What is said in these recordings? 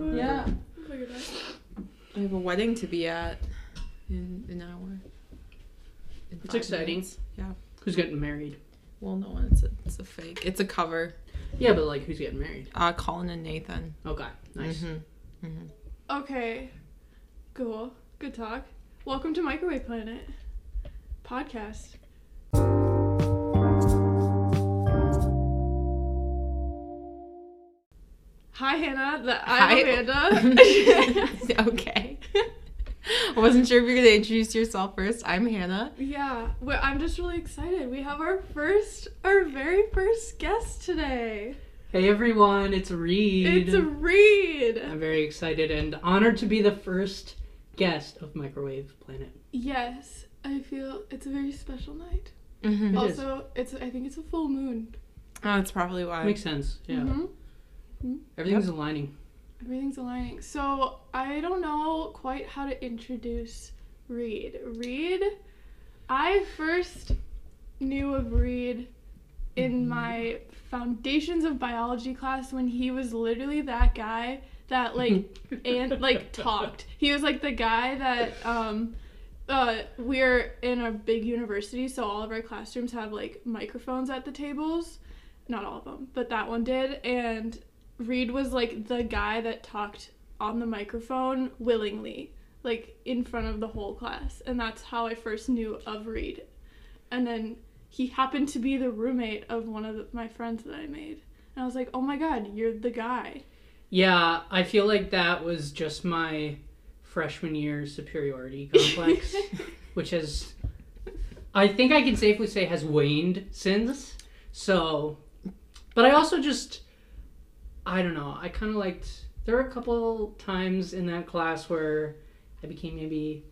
Yeah. Look. I have a wedding to be at in an hour. In It's five exciting. minutes. Yeah. Who's getting married? Well, no, it's a, it's a fake. It's a cover. Yeah, but like who's getting married? Uh, Colin and Nathan. Okay, nice. Mhm. Mhm. Okay. Cool. Good talk. Welcome to Microwave Planet podcast. Hi, Hannah. The, I'm Amanda. okay. I wasn't sure if you were gonna introduce yourself first. I'm Hannah. yeah, well, I'm just really excited. We have our first, our very first guest today. Hey everyone, it's Reed. It's Reed. I'm very excited and honored to be the first guest of Microwave Planet. Yes, I feel it's a very special night. Mm-hmm. It is. also, it's I think it's a full moon. Oh, that's probably why. Makes sense. Yeah, Mhm. everything's aligning. Everything's aligning. So I don't know quite how to introduce Reed. Reed, I first knew of Reed in my foundations of biology class when he was literally that guy that like and like talked. He was like the guy that um uh we're in a big university so all of our classrooms have like microphones at the tables. Not all of them, but that one did and Reed was like the guy that talked on the microphone willingly, like in front of the whole class. And that's how I first knew of Reed. And then he happened to be the roommate of one of the, my friends that I made. And I was like, oh my god, you're the guy. Yeah, I feel like that was just my freshman year superiority complex, which has, I think I can safely say, has waned since. So, but I also just, I don't know. I kind of liked. There were a couple times in that class where I became maybe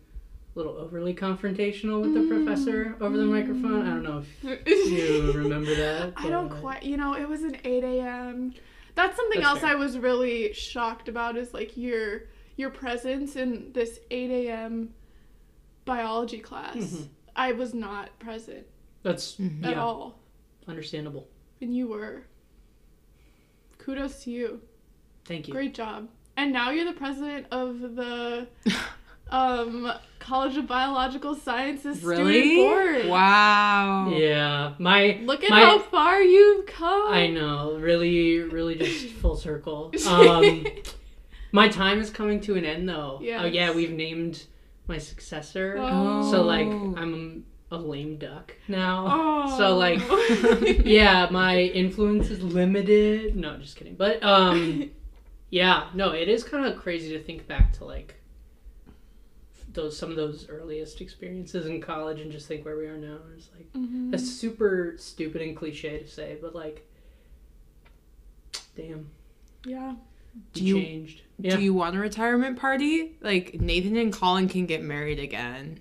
a little overly confrontational with the Mm, professor over the microphone. I don't know if you remember that. I don't quite, you know, it was an 8 a.m. That's something That's else fair. I was really shocked about is like your your presence in this 8 a.m. biology class. Mhm. I was not present That's Mhm. at yeah, all, understandable. and you were. Kudos to you. Thank you. Great job. And now you're the president of the um, College of Biological Sciences Really? student board. Wow. Yeah, my Look at My- how far you've come. I know, really, really just full circle. Um, my time is coming to an end though. Yeah. Oh yeah, we've named my successor. Oh. So like, I'm a lame duck now. Oh. So like, yeah, my influence is limited. No, just kidding. But um, yeah, no, it is kind of crazy to think back to like those some of those earliest experiences in college and just think where we are now. It's like. Mhm. That's super stupid and cliche to say, but like, damn, Yeah. Do you you- changed. Yeah. Do you want a retirement party? Like Nathan and Colin can get married again.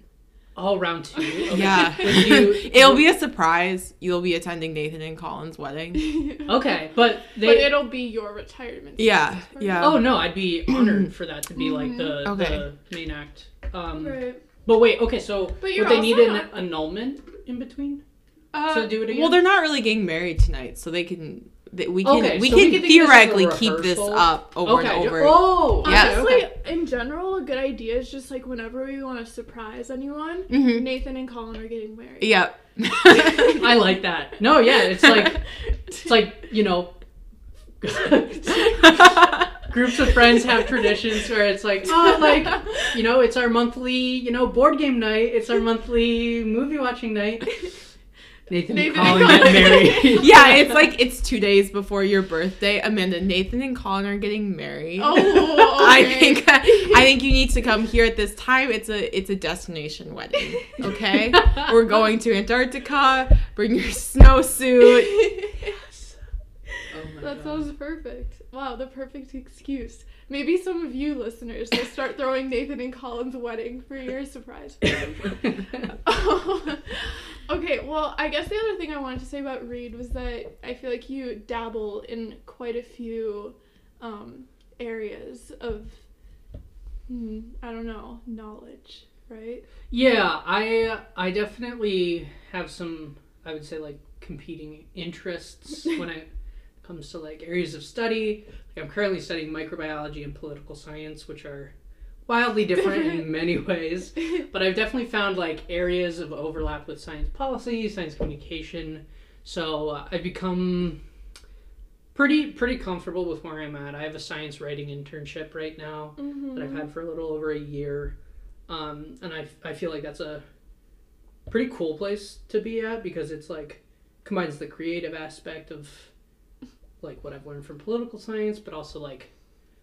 Oh, round two. Okay. Yeah. You- It'll be a surprise. You'll be attending Nathan and Colin's wedding. okay, but they. but it'll be your retirement. Yeah, service yeah. oh no, I'd be honored for that to be like the Okay. the main act. Um, Right. but wait, okay, so But would they need an not- annulment in between Uh, to do it again? Well, they're not really getting married tonight, so they can. They, we can. Okay, we so we can can think of this theoretically keep this up over okay. and over. Oh, Yeah. Honestly, okay. in general, a good idea is just like whenever we want to surprise anyone, Mhm. Nathan and Colin are getting married. Yep. I like that. No, yeah, it's like it's like you know. groups of friends have traditions where it's like, oh, like, you know, it's our monthly, you know, board game night. It's our monthly movie watching night. Nathan, Nathan and and Colin get married. yeah, it's like it's two days before your birthday. Amanda, Nathan, and Colin are getting married. Oh, I think I think you need to come here at this time. It's a it's a destination wedding. Okay, we're going to Antarctica. Bring your snowsuit. Oh my That God. sounds perfect. Wow, the perfect excuse. Maybe some of you listeners will start throwing Nathan and Colin's wedding for your surprise. okay, well, I guess the other thing I wanted to say about Reed was that I feel like you dabble in quite a few um, areas of, hmm, I don't know, knowledge, right? Yeah, I I definitely have some I would say like competing interests when it comes to like areas of study. Like I'm currently studying microbiology and political science, which are wildly different in many ways. But I've definitely found like areas of overlap with science policy, science communication. So uh, I've become pretty pretty comfortable with where I'm at. I have a science writing internship right now Mhm. that I've had for a little over a year, um, and I I feel like that's a pretty cool place to be at because it's like combines the creative aspect of like what I've learned from political science, but also like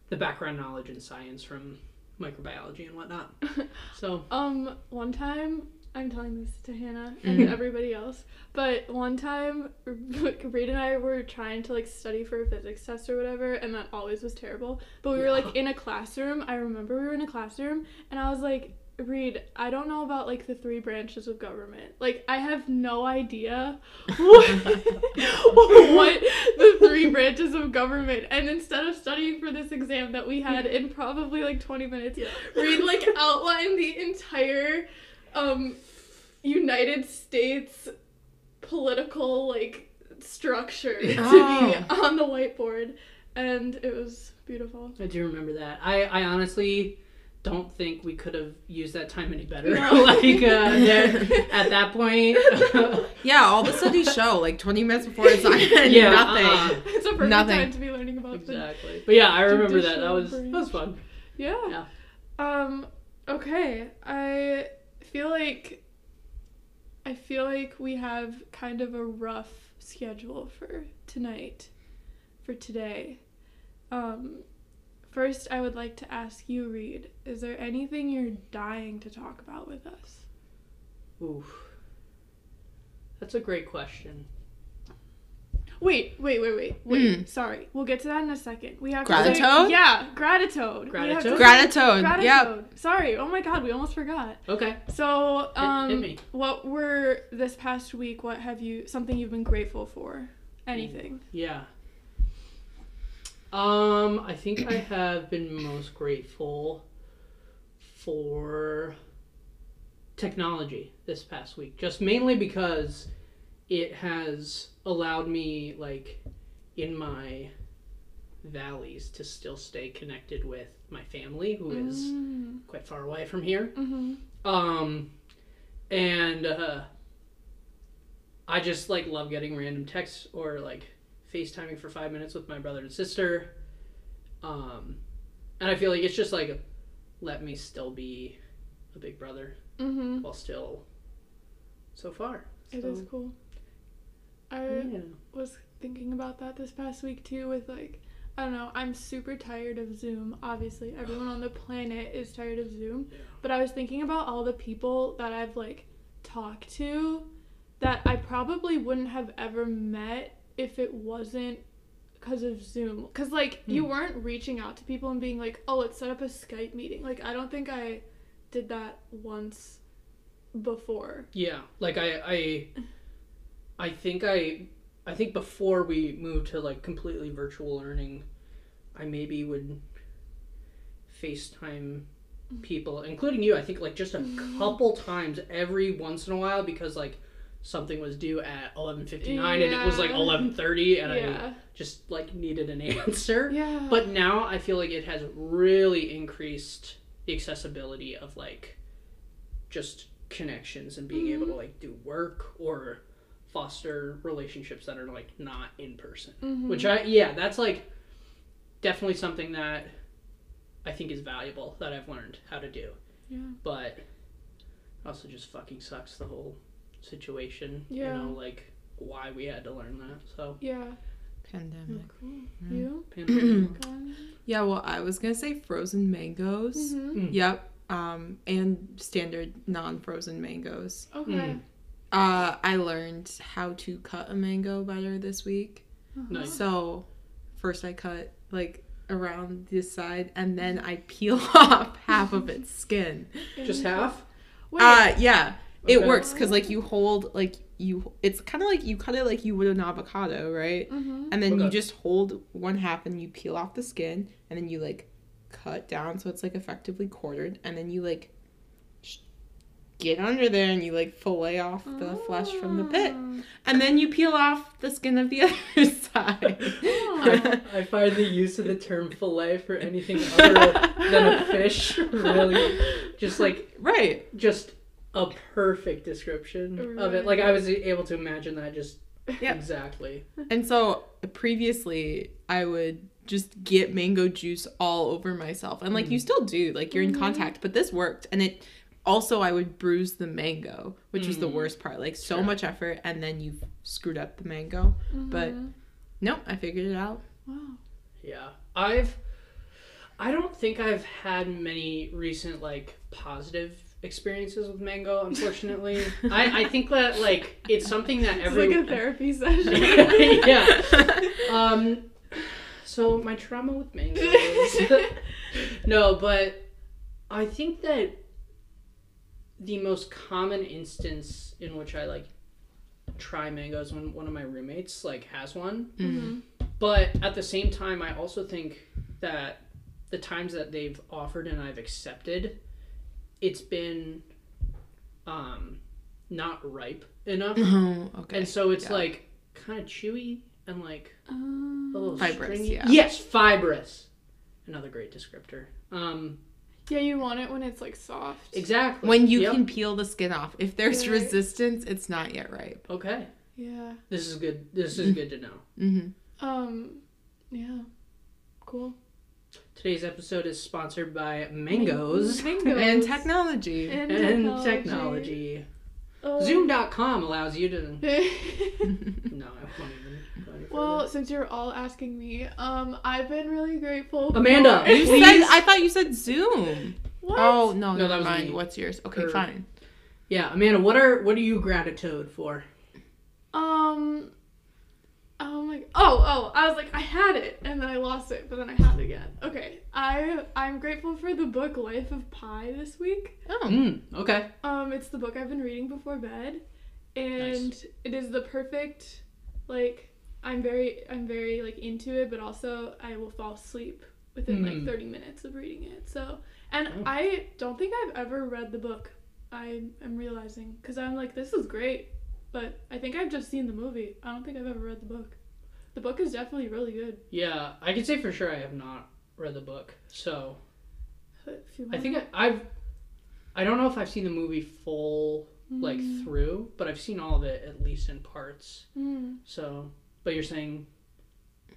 the background knowledge in science from microbiology and whatnot. So Um, one time, I'm telling this to Hannah and Mhm. everybody else, but one time, Reed and I were trying to like study for a physics test or whatever, and that always was terrible. But we were like in a classroom. I remember we were in a classroom, and I was like, Reed, I don't know about like the three branches of government. Like, I have no idea what, what the three branches of government. And instead of studying for this exam that we had in probably like 20 minutes, Reed like outlined the entire um United States political like structure to Oh. be on the whiteboard and it was beautiful. I do remember that. I I honestly don't think we could have used that time any better. No. like uh, there, at that point. Yeah, all the studies show like 20 minutes before it's assignment, Yeah, nothing. uh-uh. It's a perfect Nothing. time to be learning about the exactly. But yeah, I remember that. That was that was fun. Yeah. Yeah. Um okay. I feel like I feel like we have kind of a rough schedule for tonight. For today. Um first I would like to ask you Reed, is there anything you're dying to talk about with us? Oof. That's a great question. Wait, wait, wait, wait, wait. Hmm. Sorry, we'll get to that in a second. We have to Gratitude? say, yeah, gratitude. We to Gratitude? say Gratitude. Gratitude. Yep. Sorry. Oh my God, we almost forgot. Okay. So, um, hit me. what were this past week? What have you? Something you've been grateful for? Anything? Yeah. Um, I think I have been most grateful for technology this past week. Just mainly because it has allowed me like in my valleys to still stay connected with my family who is Mm. quite far away from here. Mhm. Um, and uh, I just like love getting random texts or like FaceTiming for five minutes with my brother and sister. Um, and I feel like it's just like let me still be a big brother Mhm. while still so far. It So, is cool. I yeah. was thinking about that this past week too. With like, I don't know. I'm super tired of Zoom. Obviously, everyone on the planet is tired of Zoom. Yeah. But I was thinking about all the people that I've like talked to that I probably wouldn't have ever met if it wasn't because of Zoom. Because like you Hmm. weren't reaching out to people and being like, oh, let's set up a Skype meeting. Like I don't think I did that once before. Yeah, like I, I, I think I, I think before we moved to like completely virtual learning, I maybe would FaceTime people, including you. I think like just a couple times every once in a while because like something was due at eleven fifty nine and it was like eleven thirty and I just like needed an answer. Yeah. But now I feel like it has really increased the accessibility of like just connections and being able to like do work or foster relationships that are like not in person. Mhm. Which I yeah, that's like definitely something that I think is valuable that I've learned how to do. yeah. But also just fucking sucks the whole situation. Yeah. You know, like why we had to learn that. So Yeah. Pandemic. Cool. Mm. You? pandemic. Yeah, well, I was gonna say frozen mangoes. Mhm. Yep. Um, and standard non-frozen mangoes. Okay. Mm. Uh, I learned how to cut a mango better this week. Uh-huh. Nice. So, first I cut like around this side, and then I peel off half of its skin. Just half? Wait. Uh, yeah, it works because like you hold like you. It's kind of like you cut it like you would an avocado, right? mhm. And then you just hold one half and you peel off the skin, and then you like cut down so it's like effectively quartered, and then you like get under there and you like fillet off the flesh from the pit. Oh. And then you peel off the skin of the other side. Oh. I find the use of the term fillet for anything other than a fish really just like right. just a perfect description of it. Like I was able to imagine that just Yep. exactly. And so previously, I would just get mango juice all over myself. And like you still do, like you're in Mhm. contact, but this worked. And it also, I would bruise the mango, which was the Mm. worst part. Like so Sure. much effort, and then you've screwed up the mango. But Mhm. nope, I figured it out. wow. Yeah. I've I don't think I've had many recent like positive experiences with mango, unfortunately. I, I think that like it's something that It's every like a therapy session. yeah. Um so my trauma with mangoes. no, but I think that the most common instance in which I like try mangoes when one of my roommates like has one Mhm. but at the same time, I also think that the times that they've offered and I've accepted, it's been um, not ripe enough, Oh, okay. and so it's Yeah. like kind of chewy and like a little Um, Fibrous, stringy. yeah. Yes, fibrous. Another great descriptor. Um, yeah, you want it when it's like soft. exactly. when you Yep. can peel the skin off. If there's Right. resistance, it's not yet ripe. Okay, Yeah. this is good. This is good to know. Mm-hmm. Um. Yeah. Cool. Today's episode is sponsored by Mangoes Mangoes. And technology. And, and technology. technology. Um, Zoom.com allows you to. No, I won't even. Well, since you're all asking me, um, I've been really grateful. for- Amanda, you Please? said I thought you said Zoom. what? Oh no, No, never that was mind. me. What's yours? Okay, Or- fine. yeah, Amanda, what are what are you gratitude for? Um. Oh my. Oh, oh. I was like, I had it, and then I lost it, but then I had it again. Okay. I I'm grateful for the book Life of Pi this week. Oh, Mm, okay. Um, it's the book I've been reading before bed, and it is the perfect, like, I'm very, I'm very like into it, but also I will fall asleep within Mm. like 30 minutes of reading it. So, and Oh. I don't think I've ever read the book. I am realizing because I'm like, this is great, but I think I've just seen the movie. I don't think I've ever read the book. The book is definitely really good. Yeah, I can say for sure I have not read the book, so But if you I think I, I've. I don't know if I've seen the movie full like Mm. through, but I've seen all of it at least in parts. Mm. So, but you're saying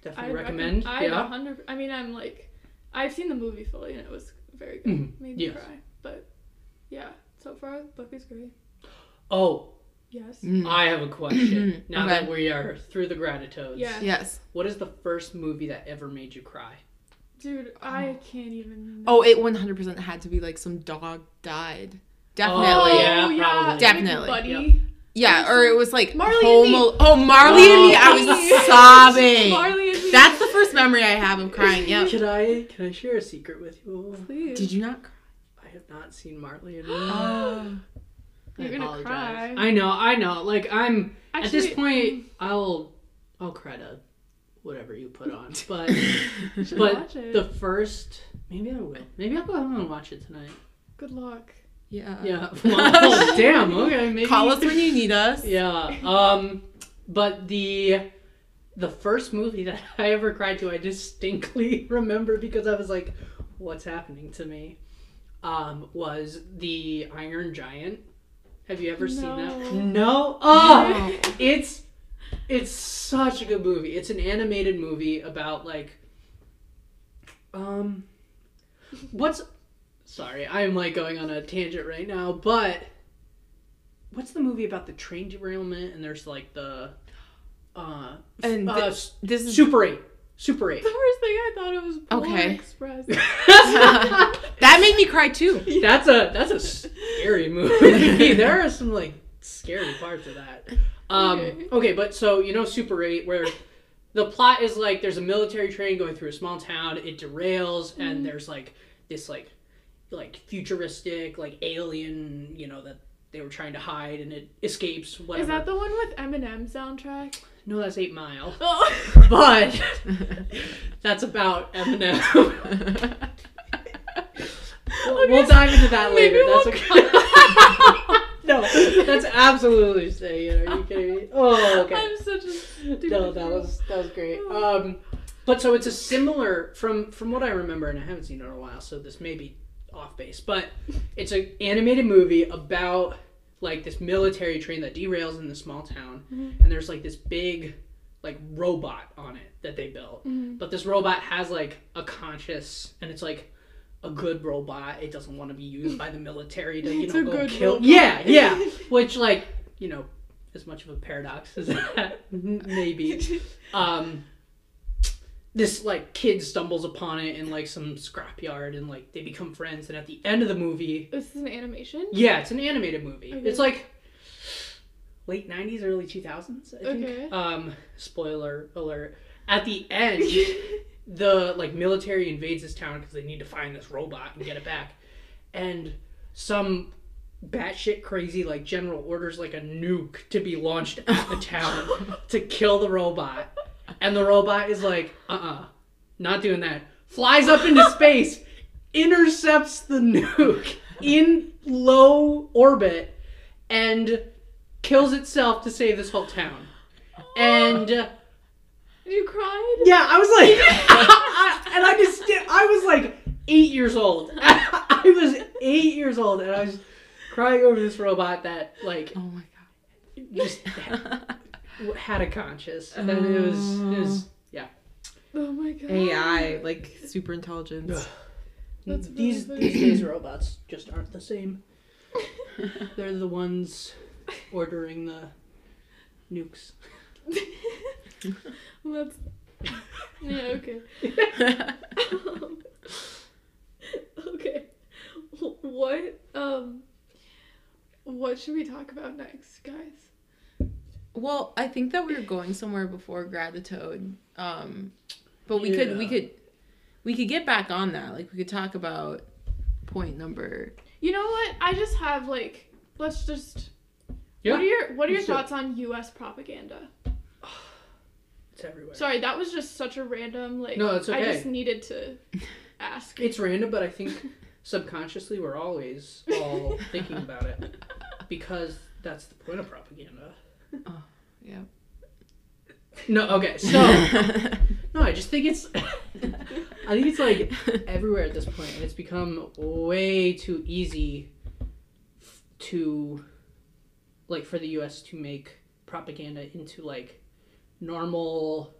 definitely I'd recommend? I yeah. 100. I mean, I'm like, I've seen the movie fully and it was very good. Mhm. Made me Yes. cry. But yeah, so far the book is great. Oh, Yes. Mm. I have a question. now Okay. that we are through the gratitudes. Yeah. yes. What is the first movie that ever made you cry? Dude, I can't even. Oh, it 100% had to be like some dog died. Definitely. Oh, yeah, probably. like Definitely. Buddy. Yeah, or it was like Marley and Home Me. Al- Oh, Marley and me. I was sobbing. Marley and me. That's the first memory I have of crying. Yeah. Can I can I share a secret with you? Please. Did you not cry? I have not seen Marley and Me. I You're gonna apologize. cry. I know, I know. Like I'm at this point, I'll I'll cry to whatever you put on. But but watch it. the first, maybe I will. Maybe I'll go home and watch it tonight. Good luck. Yeah. Yeah. Well, damn. Okay. Maybe. Call us when you need us. Yeah. Um. But the the first movie that I ever cried to, I distinctly remember because I was like, "What's happening to me?" Um, was the Iron Giant. Have you ever seen that? No. No. Oh, it's it's such a good movie. It's an animated movie about like um what's sorry, I'm like going on a tangent right now, but what's the movie about the train derailment and there's like the uh, And uh thi- This is Super 8. Super 8. The first thing I thought it was Polar Okay. Express. that made me cry too. that's a that's a scary movie. there are some like scary parts of that. Um, Okay. okay. but so you know Super 8 where the plot is like there's a military train going through a small town, it derails Mm-hmm. and there's like this like like futuristic like alien, you know, that they were trying to hide and it escapes whatever. Is that the one with Eminem soundtrack? No, that's 8 Mile. Oh. But that's about Eminem. We'll, we'll dive into that later. That's okay. no, that's absolutely saying. Are you kidding me? Oh, okay. I'm such a stupid No, that was that was great. Um, but so it's a similar from from what I remember, and I haven't seen it in a while, so this may be off base. But it's an animated movie about like this military train that derails in the small town, and there's like this big like robot on it that they built. But this robot has like a conscious, and it's like a good robot. It doesn't want to be used by the military to you It's know a go good kill. robot. Yeah, yeah. Which like you know as much of a paradox as that maybe. Um, this like kid stumbles upon it in like some scrapyard and like they become friends and at the end of the movie This is an animation. yeah it's an animated movie Okay. it's like late 90s early 2000s i think Okay. um spoiler alert at the end the like military invades this town because they need to find this robot and get it back and some batshit crazy like general orders like a nuke to be launched at the town to kill the robot and the robot is like uh-uh not doing that flies up into space intercepts the nuke in low orbit and kills itself to save this whole town and uh, you cried. yeah, I was like, and I just, I was like eight years old. I was eight years old, and I was crying over this robot that like Oh my god, just had a conscience, and then it was, it was, yeah. Oh my god. god. AI, like super intelligence. That's these these days robots just aren't the same. They're the ones ordering the nukes. That's. Yeah. Okay. Um, okay. What um. What should we talk about next, guys? Well, I think that we were going somewhere before Gratitude. Um, but we could we could we could get back on that. Like we could talk about point number. You know what? I just have like. Let's just. Yeah, What are your What are your let's do it. thoughts on U.S. propaganda? it's everywhere. Sorry, that was just such a random like. No, it's okay. I just needed to ask. It's random, but I think subconsciously we're always all thinking about it because that's the point of propaganda. Oh, yeah. No, okay, so no, I just think it's, I think it's like everywhere at this point, and it's become way too easy to, like, for the U.S. to make propaganda into like normal,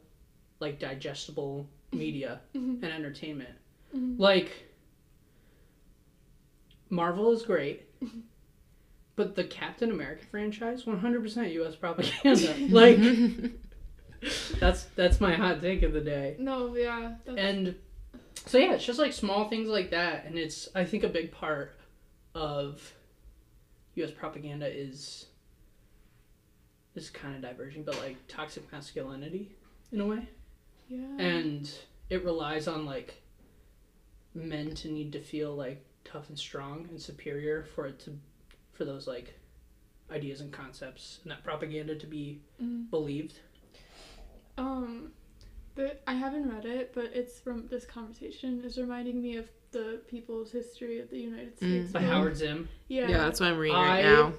like digestible media Mhm. and entertainment. Mhm. Like, Marvel is great, but the Captain America franchise, one hundred percent U.S. propaganda. like, that's that's my hot take of the day. No, yeah. That's, And so yeah, it's just like small things like that, and it's I think a big part of U.S. propaganda is this is kind of diverging, but like toxic masculinity in a way yeah. and it relies on like men to need to feel like tough and strong and superior for it to for those like ideas and concepts and that propaganda to be Mhm. believed Um, the I haven't read it, but it's from this conversation is reminding me of the People's History of the United Mm. States. by howard zinn Yeah. Yeah, that's what I'm reading I- right now.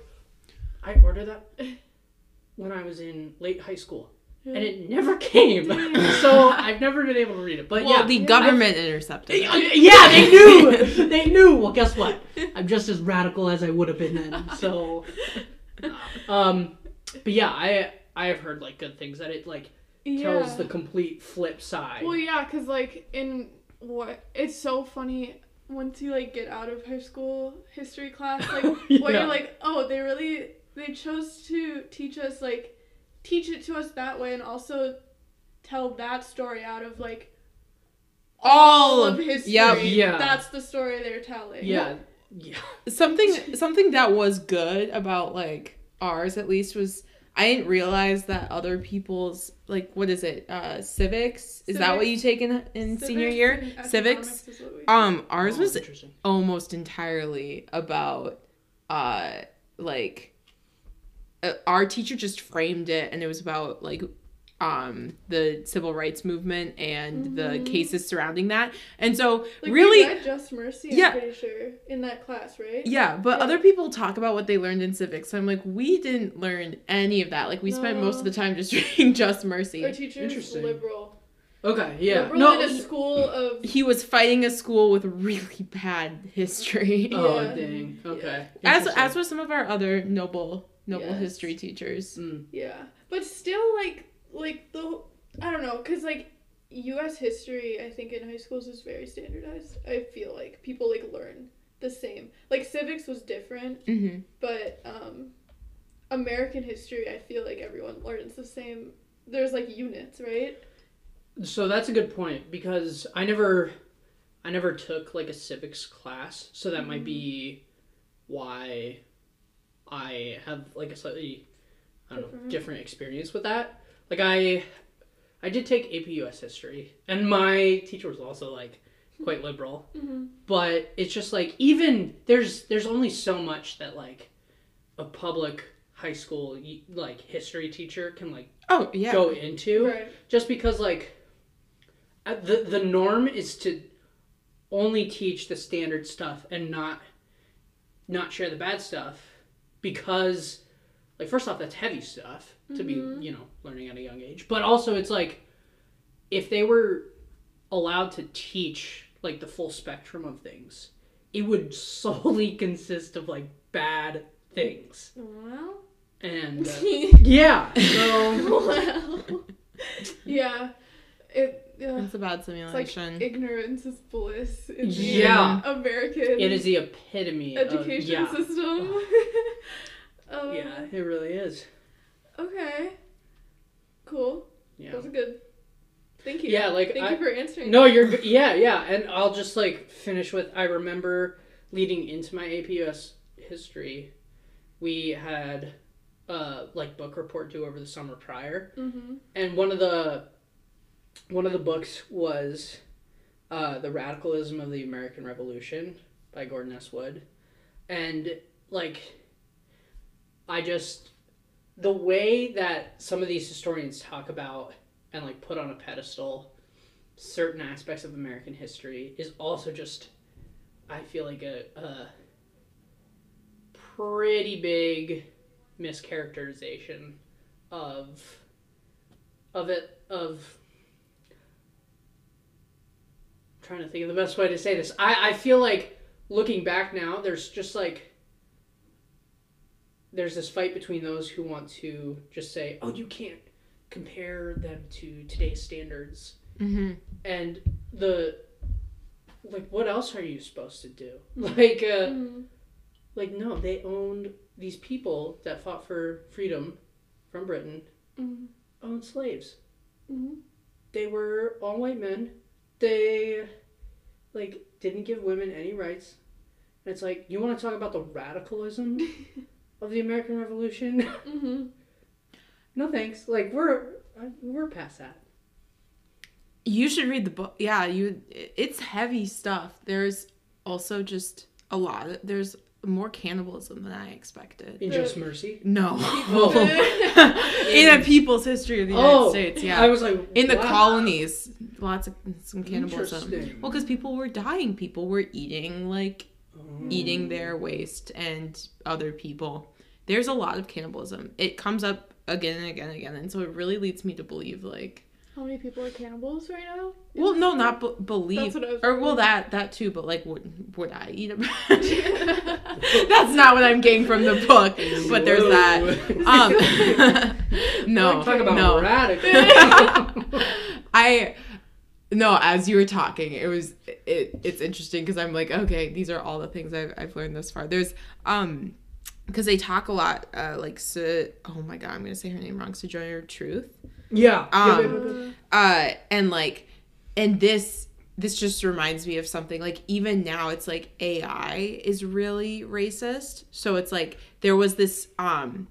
i ordered that when i was in late high school and it never came so i've never been able to read it but well, yeah the yeah. government intercepted. it. yeah, they knew. They knew. Well, guess what? I'm just as radical as I would have been then. So, um, but yeah, I I have heard like good things that it like tells Yeah. the complete flip side. Well, yeah, cause like in what it's so funny once you like get out of high school history class, like what you're like, oh, they really they chose to teach us like teach it to us that way, and also tell that story out of like All of of history. Yep. Yeah. that's the story they're telling. yeah, yeah, something something that was good about like ours at least was I didn't realize that other people's like what is it uh civics is that what you take in in senior year civics economics is what we- um ours Oh, was almost entirely about uh like uh, our teacher just framed it and it was about like um the civil rights movement and the Mhm. cases surrounding that. And so Like, really read Just Mercy, I'm Yeah. pretty sure, in that class, right? yeah, but Yeah. other people talk about what they learned in civics. So I'm like, we didn't learn any of that. Like we spent most of the time just reading Just Mercy. Our teacher is Interesting. liberal. Okay, yeah. Liberal No, in a school of. he was fighting a school with really bad history. oh Yeah. dang. Okay. As Interesting. as with some of our other noble noble Yes. history teachers. Mm. Yeah, but still, like, like the I don't know, cause like U.S. history, I think in high schools is very standardized. I feel like people like learn the same. Like civics was different, hmm but um, American history, I feel like everyone learns the same. There's like units, right? So that's a good point because I never I never took like a civics class, so that might be why I have like a slightly I don't know Different. different experience with that. Like I I did take AP US history and my teacher was also like quite liberal, Mm-hmm. but it's just like even there's there's only so much that like a public high school like history teacher can like Oh yeah. go into Right. just because like uh, the the norm is to only teach the standard stuff and not not share the bad stuff because like first off that's heavy stuff to Mhm. be you know learning at a young age but also it's like if they were allowed to teach like the full spectrum of things it would solely consist of like bad things Well. and uh, yeah so well. yeah. It. Yeah. It's a bad It's like simulation. ignorance is bliss. in the Yeah. American. it is the epitome education of, yeah. system. um, Yeah, it really is. Okay. Cool. Yeah. That was good. Thank you. Yeah, like, thank I- you for answering. No, you're. Yeah, yeah, and I'll just like finish with I remember leading into my APUS history, we had uh like book report due over the summer prior, Mm-hmm. and one of the one of the books was uh The Radicalism of the American Revolution by Gordon S. Wood. And like I just the way that some of these historians talk about and like put on a pedestal certain aspects of American history is also just I feel like a, a pretty big mischaracterization of of it of trying to think of the best way to say this. I, I feel like looking back now, there's just like there's this fight between those who want to just say, "Oh, you can't compare them to today's standards," hmm and the like, what else are you supposed to do? Like, uh, Mm-hmm. like no, they owned these people that fought for freedom from Britain Mm-hmm. owned slaves. Mm-hmm. They were all white men. They like didn't give women any rights. And it's like you want to talk about the radicalism of the American Revolution? Mm-hmm. no thanks. Like we're uh, we're past that. You should read the book. Yeah, you. It's heavy stuff. There's also just a lot. There's more cannibalism than I expected. In Just Mercy. No. In a people's history of the United Oh, States, yeah. I was like In the wow. colonies, lots of some cannibalism. Well, because people were dying. People were eating like Oh. eating their waste and other people. There's a lot of cannibalism. It comes up again and again and again, and so it really leads me to believe like, How many people are cannibals right now? well, no, not be- believe, That's what I was or well, that that too, but like, would would I eat a? That's not what I'm getting from the book, but there's that. Um, no, Talk about no. radical. I no, as you were talking, it was it. It's interesting because I'm like, okay, these are all the things I've I've learned thus far. There's um, because they talk a lot, uh, like so. Oh my god, I'm gonna say her name wrong. Sojourner Truth. Yeah. Um, Uh, and like, and this this just reminds me of something like even now it's like AI is really racist. So it's like there was this um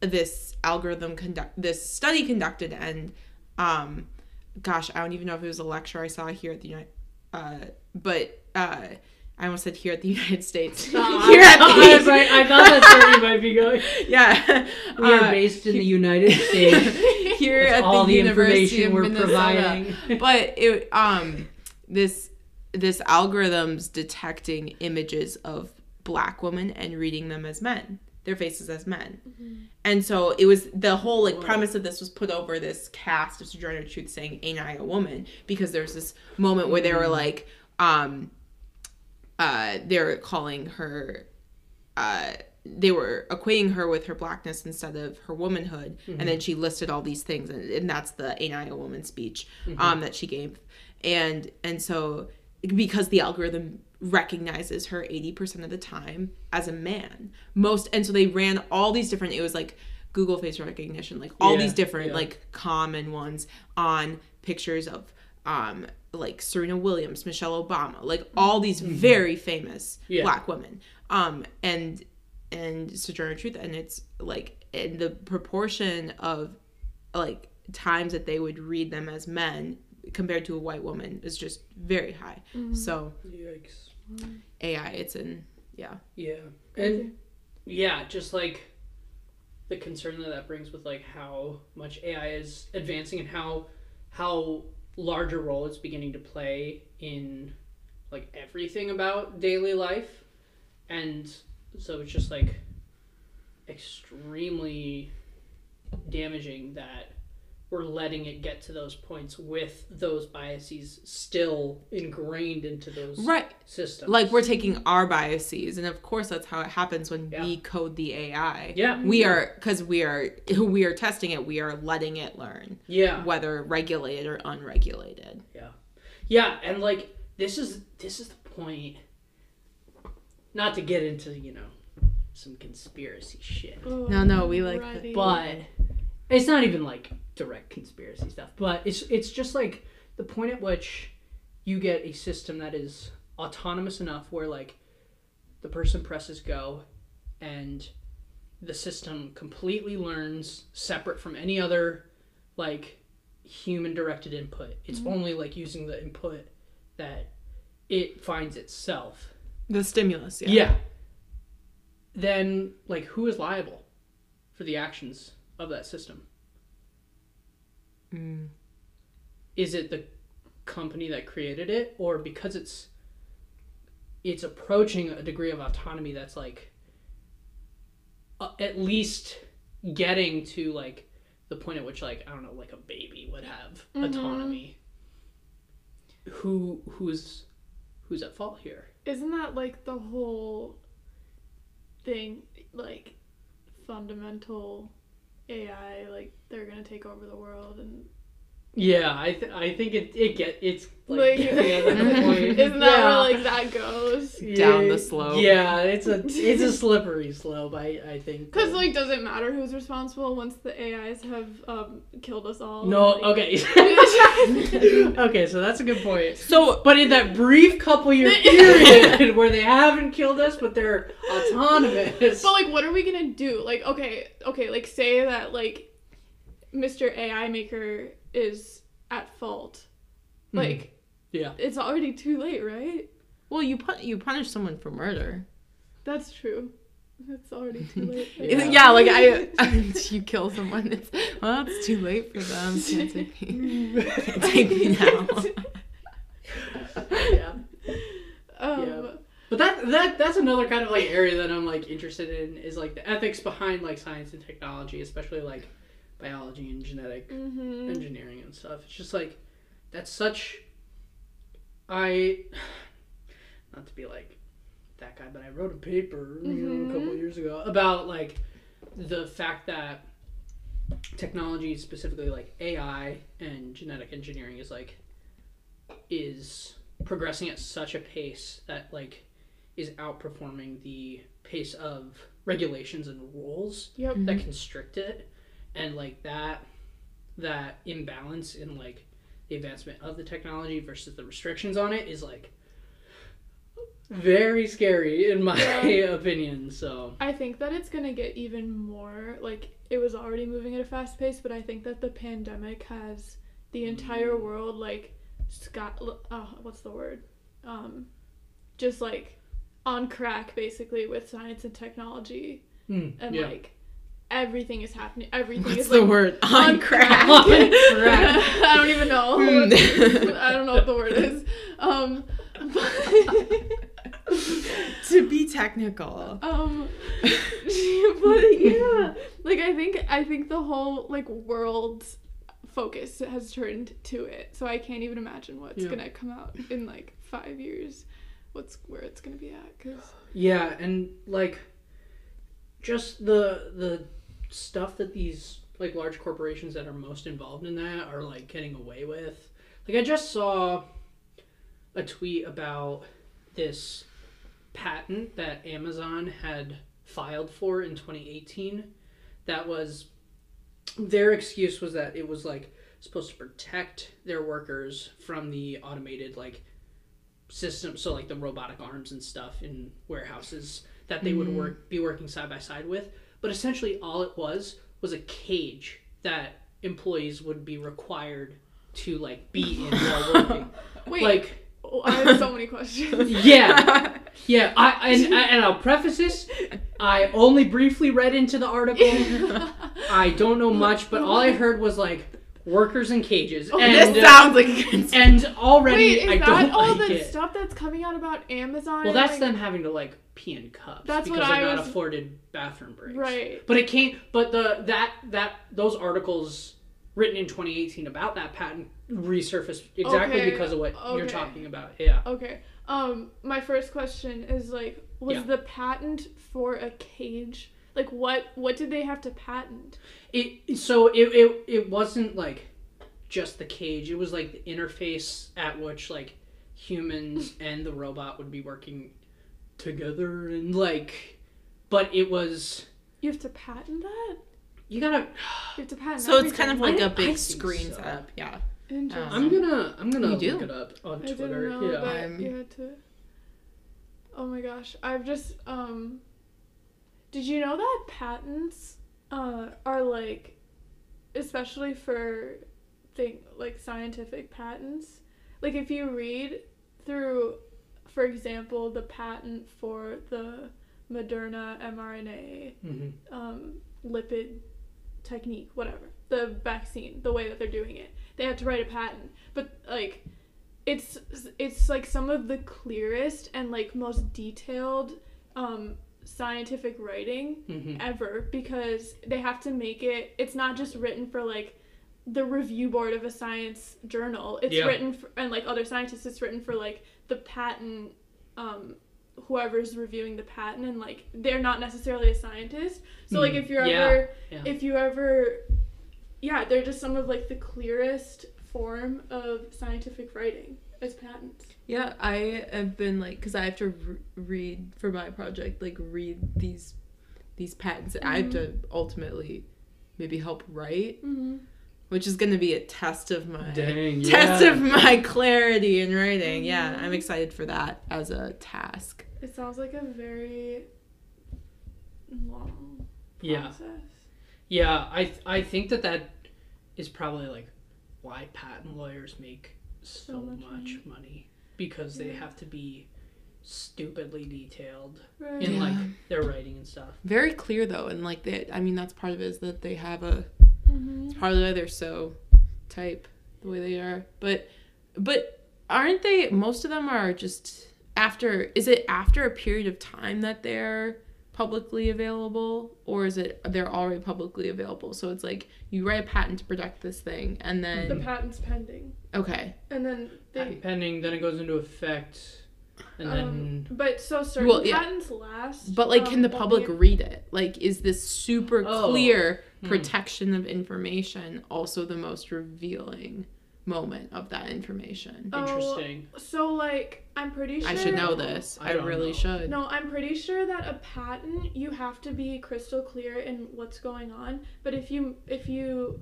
this algorithm conduct this study conducted and um gosh i don't even know if it was a lecture i saw here at the united uh but uh i almost said here at the united states here at the I was like, I thought that's where you might be going. yeah We are Uh, based in the United States. here That's at all the, the University information of we're Minnesota. providing. but it um this this algorithm's detecting images of black women and reading them as men their faces as men and so it was the whole like premise of this was put over this cast of sojourner truth saying ain't i a woman because there's this moment where they were like um uh they're calling her uh they were equating her with her blackness instead of her womanhood. And then she listed all these things and, and that's the ain't i a woman speech um that she gave. And and so because the algorithm recognizes her 80% of the time as a man most and so they ran all these different it was like google face recognition like all Yeah, these different yeah. like common ones on pictures of um like serena williams michelle obama like all these very famous Mm-hmm. Yeah. black women um and and sojourner truth and it's like in the proportion of like times that they would read them as men compared to a white woman is just very high so Yikes. ai it's in yeah Yeah. And yeah, just like the concern that that brings with like how much AI is advancing and how how large a role it's beginning to play in like everything about daily life. And so it's just like extremely damaging that we're letting it get to those points with those biases still ingrained into those right systems. like we're taking our biases and of course that's how it happens when Yeah. we code the ai Yeah. we are because we are we are testing it we are letting it learn yeah. whether regulated or unregulated Yeah. Yeah, and like this is this is the point not to get into, you know, some conspiracy shit. Oh, no, no, we like. But it's not even like direct conspiracy stuff, but it's it's just like the point at which you get a system that is autonomous enough where like the person presses go and the system completely learns separate from any other like human directed input. It's mm-hmm. only like using the input that it finds itself. the stimulus yeah, Yeah. Then like who is liable for the actions of that system? Mm. Is it the company that created it or because it's it's approaching a degree of autonomy that's like uh, at least getting to like the point at which like I don't know like a baby would have autonomy. Who who's who's at fault here? Isn't that like the whole thing, like fundamental AI, like they're gonna take over the world and Yeah, I th- I think it it get it's like, like, getting at that point. isn't that Yeah. where like that goes? Down the slope. Yeah, it's a it's a slippery slope. I I think. Because like, does it matter who's responsible once the AIs have um killed us all? no, Like- okay, okay, so that's a good point. so But in that brief couple year period where they haven't killed us, but they're autonomous. But like, what are we gonna do? Like, okay, okay, like say that like Mr. AI Maker is at fault. Like, yeah, it's already too late, right? well you put you punish someone for murder That's true. It's already too late. Yeah. yeah, like i you kill someone it's well it's too late for them can't take me, can't take me now yeah. Um, Yeah. But that that that's another kind of like area that I'm like interested in is like the ethics behind like science and technology, especially like biology and genetic mhm. engineering and stuff. It's just like that's such I not to be like that guy, but I wrote a paper you know, a couple Mhm. years ago about like the fact that technology, specifically like AI and genetic engineering, is like is progressing at such a pace that like is outperforming the pace of regulations and rules Yep. that constrict it and like that that imbalance in like the advancement of the technology versus the restrictions on it is like very scary in my Yeah. opinion so I think that it's gonna get even more like it was already moving at a fast pace, but I think that the pandemic has the entire Mm. world like scot uh, what's the word um just like on crack basically with science and technology mm, and yeah like everything is happening. Everything What's is the like word? on On crack. On crack. I don't even know. I don't know what the word is. Um, to be technical. um, but yeah, like I think I think the whole like world's focus has turned to it. So I can't even imagine what's Yeah. gonna come out in like five years. What's where it's gonna be at? Cause Yeah, and like just the the stuff that these like large corporations that are most involved in that are like getting away with. Like I just saw a tweet about this patent that Amazon had filed for in 2018 that was their excuse was that it was like supposed to protect their workers from the automated like system so like the robotic arms and stuff in warehouses that they would mm-hmm. work be working side by side with but essentially all it was was a cage that employees would be required to like be in while working. Wait, like oh, I have so many questions. yeah. Yeah i and, and i'll preface this. I only briefly read into the article. I don't know much but all i heard was like workers in cages and this uh, sounds like a good and already Wait, is i that don't all like the it stuff that's coming out about Amazon? well that's like- them having to like pee in cups That's what because they're I not was- afforded bathroom breaks Right. but it came but the that that those articles written in 2018 about that patent resurfaced exactly Okay, because of what you're talking about yeah Okay. Um, my first question is like, was Yeah. the patent for a cage? Like, what what did they have to patent? It so it, it it wasn't like just the cage. It was like the interface at which like humans and the robot would be working together and like but it was You have to patent that. you gotta You have to patent. So it's kind of like I- a I big think screen so. setup. Yeah. Interesting. I'm gonna I'm gonna You do? look it up on I didn't Twitter. know Yeah. that I'm- you had to. Oh my gosh! I've just um. Did you know that patents, uh, are like, especially for, thing like scientific patents, like if you read through, for example, the patent for the Moderna mRNA Mhm. um, lipid technique, whatever, the vaccine, the way that they're doing it. They had to write a patent, but like, it's it's like some of the clearest and like most detailed um, scientific writing Mhm. ever because they have to make it. It's not just written for like the review board of a science journal. It's Yeah. written for, and like other scientists, it's written for like the patent. Um, whoever's reviewing the patent and like they're not necessarily a scientist so like Mhm. if you're Yeah. ever Yeah. if you ever yeah they're just some of like the clearest form of scientific writing as patents Yeah, I have been like, because I have to re- read for my project, like read these these patents. I have to ultimately maybe help write, mm-hmm. which is going to be a test of my Dang, test yeah. of my clarity in writing. Yeah, Mhm. I'm excited for that as a task. it sounds like a very long Yeah. process Yeah, I th- I think that that is probably like why patent lawyers make so, So much much, money. money. Because they have to be stupidly detailed right in Yeah. like their writing and stuff. Very clear though, and like they, I mean, that's part of it is that they have a mm-hmm. part of why they're so type the way they are. But but aren't they most of them are just after is it after a period of time that they're publicly available or is it they're already publicly available? So it's like you write a patent to protect this thing and then the patent's pending okay. and then they Patent pending, then it goes into effect, and um, then but so certain Well, yeah. patents last But like can um, the public only- read it? Like is this super Oh. clear Hmm. protection of information also the most revealing moment of that information? Oh, interesting. so like i'm pretty sure I should know this. I I, really know. should. No, I'm pretty sure that a patent you have to be crystal clear in what's going on. But if you if you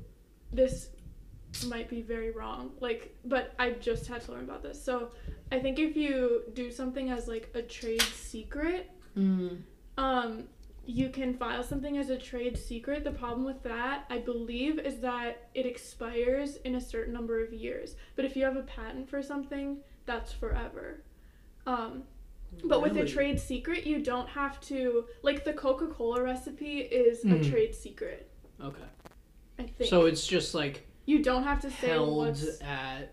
this might be very wrong. Like but I just had to learn about this. So I think if you do something as like a trade secret, Mm. um you can file something as a trade secret. The problem with that, I believe, is that it expires in a certain number of years. But if you have a patent for something, that's forever. Um, But with a trade secret, you don't have to like the Coca-Cola recipe is a Mhm. trade secret. Okay. I think. So it's just like you don't have to say held what's at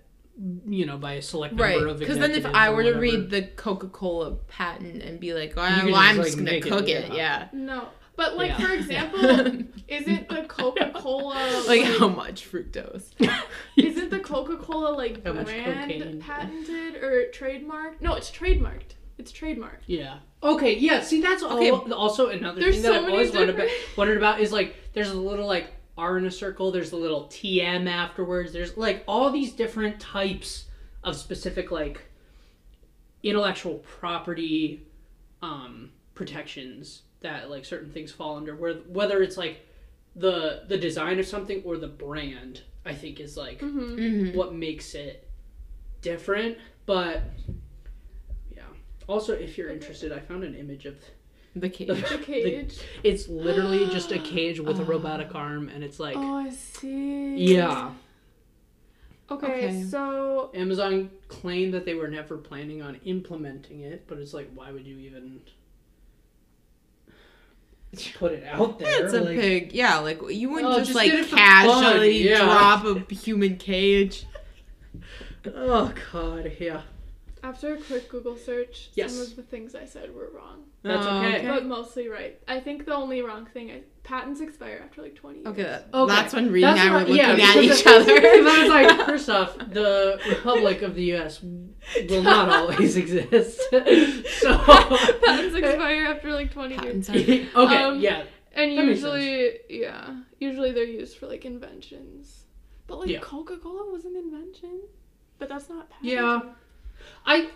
you know by a select Right, number of because then if I were to read the Coca Cola patent and be like, well, well, just, I'm like, just gonna make it, cook it, yeah. yeah. no. But like Yeah. for example, isn't the Coca-Cola like how much fructose? isn't the Coca-Cola like How brand patented or trademarked? No, it's trademarked. It's trademarked. Yeah. Okay. Yeah. See, that's Okay. also another There's thing so that I've many always wondered about, wondered about is like there's a little like R in a circle. There's a little TM afterwards. There's like all these different types of specific like intellectual property um, protections that like certain things fall under. Where whether it's like the the design of something or the brand, I think is like Mm-hmm. Mm-hmm. what makes it different. But yeah. Also, if you're interested, I found an image of The cage. The cage. it's literally just a cage with a Oh. robotic arm, and it's like oh, I see. yeah. Okay, Okay. so Amazon claimed that they were never planning on implementing it, but it's like, why would you even put it out there? It's a Like, pig. Yeah, like you wouldn't Oh, just, just like did it for casually yeah. drop a human cage. Oh god, yeah. after a quick Google search, Yes. some of the things I said were wrong. That's Oh, okay. But mostly right. I think the only wrong thing is patents expire after like 20 years. Okay, that, Okay. that's when Reed and That's I were looking yeah, at each it- other. because I was like, first off, the Republic of the U.S. will not always exist. so patents expire after like 20 Patents years. are- okay, Um, yeah, And That makes usually, yeah, usually they're used for like inventions. But like Yeah. Coca-Cola was an invention, but that's not patented. Yeah. I.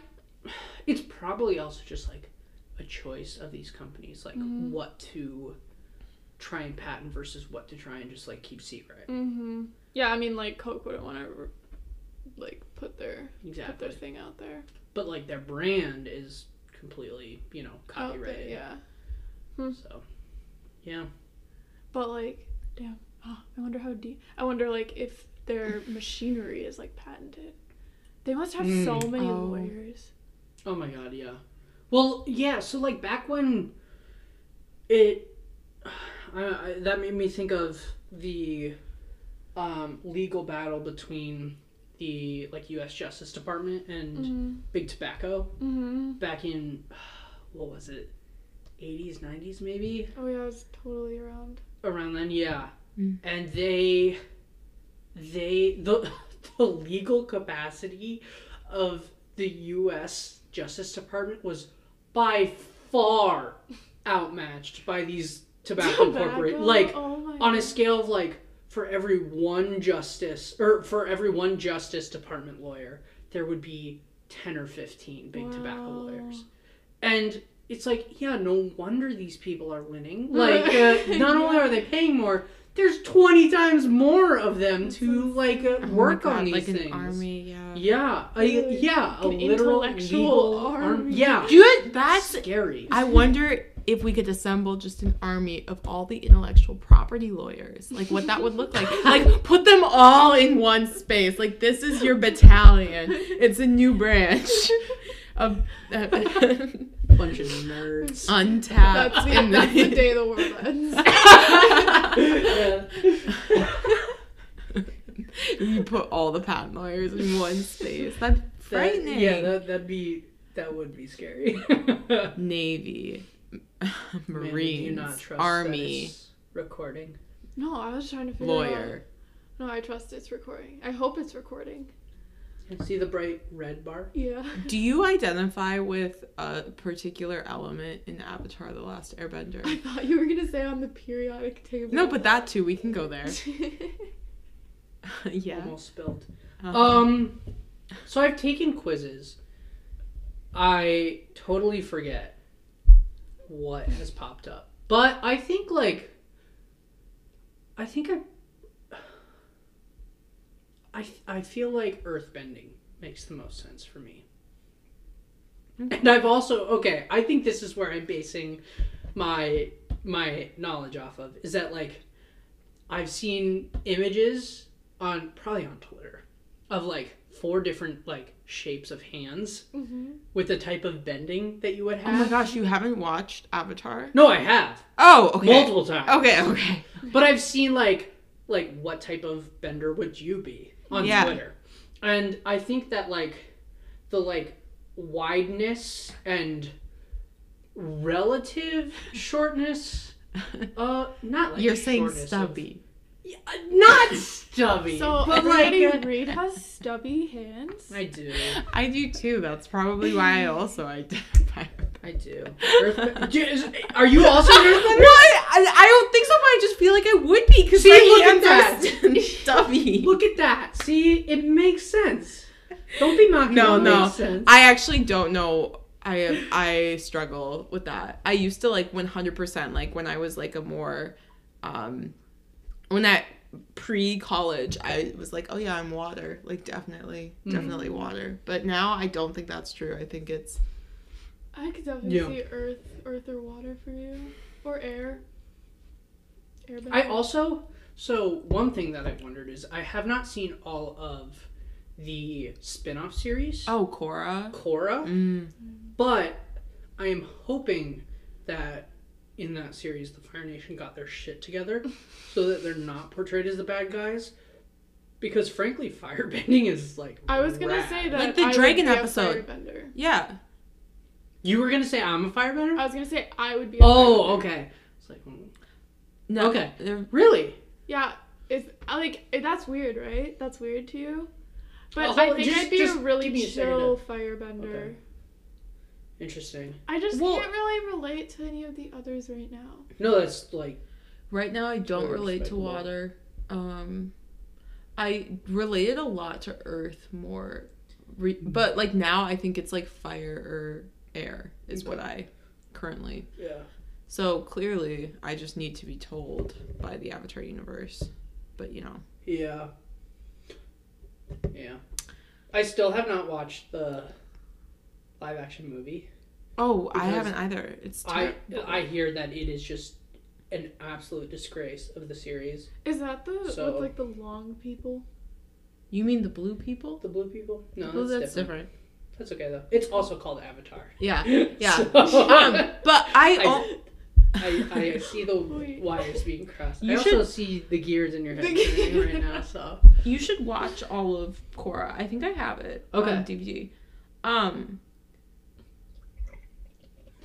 It's probably also just like a choice of these companies, like Mhm. what to try and patent versus what to try and just like keep secret. Mhm. Yeah, I mean like Coke wouldn't want to like put their put Exactly. their thing out there. But like their brand is completely, you know, Out there, copyrighted. yeah. So, yeah. But like, damn. Oh, I wonder how deep. I wonder like if their machinery is like patented. They must have so Mm. many Oh. lawyers. Oh my god, yeah. Well, yeah. So like back when it, I, I, that made me think of the um, legal battle between the like U.S. Justice Department and Mm-hmm. Big Tobacco Mm-hmm. back in what was it, 80s, 90s maybe Oh yeah, I was totally around. around then. Yeah, Mm. and they they the the legal capacity of the U.S. Justice Department was by far outmatched by these tobacco corporate. Like oh on a scale of like for every one justice or for every one Justice Department lawyer, there would be ten or fifteen big tobacco lawyers, and. It's like, yeah, no wonder these people are winning. Like, uh, not only are they paying more, there's 20 times more of them to, like, uh, Oh work God, on these like things. an army, yeah. Yeah, a, Really? yeah, a An literal intellectual legal army. arm. Yeah, Dude, that's. scary. I wonder if we could assemble just an army of all the intellectual property lawyers. Like what that would look like. Like put them all in one space. Like this is your battalion. It's a new branch of uh, Bunch of nerds. untapped. That's the, in that's the day the world ends. You put all the patent lawyers in one space. That's That- frightening. yeah, that that'd be that would be scary. Navy, Man, did Marines, you not trust Army, recording. no, I was trying to figure lawyer. out. No, I trust it's recording. I hope it's recording. See the bright red bar? Yeah. Do you identify with a particular element in Avatar: The Last Airbender? I thought you were gonna say on the periodic table. No, but that too. We can go there. yeah. Almost spilled. Uh-huh. Um, so I've taken quizzes. I totally forget what has popped up, but I think like, I think I, I I feel like earthbending makes the most sense for me. And I've also okay. I think this is where I'm basing my my knowledge off of is that like I've seen images on probably on Twitter of like four different like shapes of hands Mm-hmm. with the type of bending that you would have. Oh my gosh, you haven't watched Avatar? No, I have Oh, okay. multiple times. Okay, okay. But I've seen like like what type of bender would you be on Yeah. Twitter, and I think that like the like wideness and relative shortness, uh, not like You're saying shortness of- stubby. Yeah, not stubby. So but like everybody uh, Reed has stubby hands. I do, I do too. That's probably why I also identify I do. Earth- Do- Are you also an What? earthbender? I, I don't think so, but I just feel like I would be because my look at that. stubby. Look at that. See, it makes sense. Don't be mocking. No, no. I actually don't know. I am, I struggle with that. I used to like 100% like when I was like a more um when I pre college I was like, "Oh yeah, I'm water." Like definitely, definitely water. But now I don't think that's true. I think it's I could definitely Yeah. see earth, earth or water for you, or air. Airbender. I also so one thing that I wondered is I have not seen all of the spin-off series oh, Cora. Korra, Mm. but I am hoping that in that series the Fire Nation got their shit together so that they're not portrayed as the bad guys. Because frankly, firebending is like I was gonna say that Like the I would dragon be a episode. firebender. Yeah. You were gonna say I'm a firebender? I was gonna say I would be. A oh, firebender. okay. It's like mm, No. Okay. really? Yeah, it's I like it, that's weird, right? That's weird to you. But Oh, I think just- I'd be a really me a chill to- firebender. Okay. Interesting. I just Well- can't really relate to any of the others right now. No, that's like Right now, I don't relate to water. Um, I related a lot to earth more, re- but like now, I think it's like fire or air is what I currently. yeah. So clearly, I just need to be told by the Avatar universe. But you know, Yeah. Yeah. I still have not watched the live action movie. oh, I haven't either. It's I terrible. I hear that it is just an absolute disgrace of the series. Is that the So- with like the long people? You mean the blue people? The blue people? No, oh, that's, that's different. different. That's okay though. It's also called Avatar. Yeah, yeah. So- um, but I, I- I, I see the wires being crossed. You I also should- see the gears in your head The right now. So you should watch all of Korra. I think I have it Okay. on DVD. Um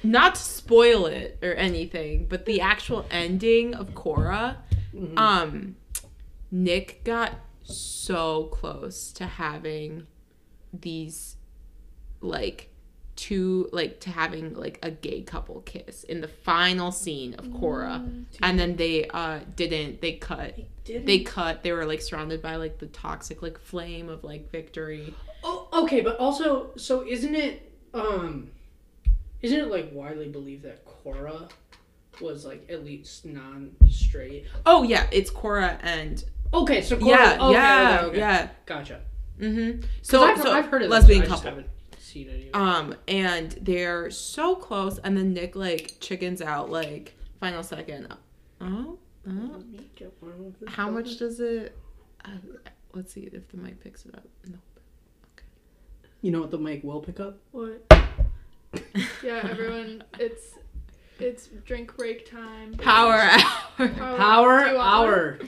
not to spoil it or anything, but the actual ending of Korra, Mhm. um Nick got so close to having these like to like to having like a gay couple kiss in the final scene of Korra. And then they uh didn't they cut did they cut they were like surrounded by like the toxic like flame of like victory Oh, okay, but also, so isn't it, um, isn't it like widely believed that Korra was like at least non-straight? oh yeah it's Korra and Okay, so Korra, yeah okay, yeah okay, okay. yeah gotcha. mm-hmm So so I've, so I've heard of lesbian this, couple seen it. Either. um and they're so close and then Nick like chickens out like final second oh, oh. how much does it uh, let's see if the mic picks it up no You know what the mic will pick up? What? Yeah, everyone, it's it's drink break time. power hour Power do you want hour.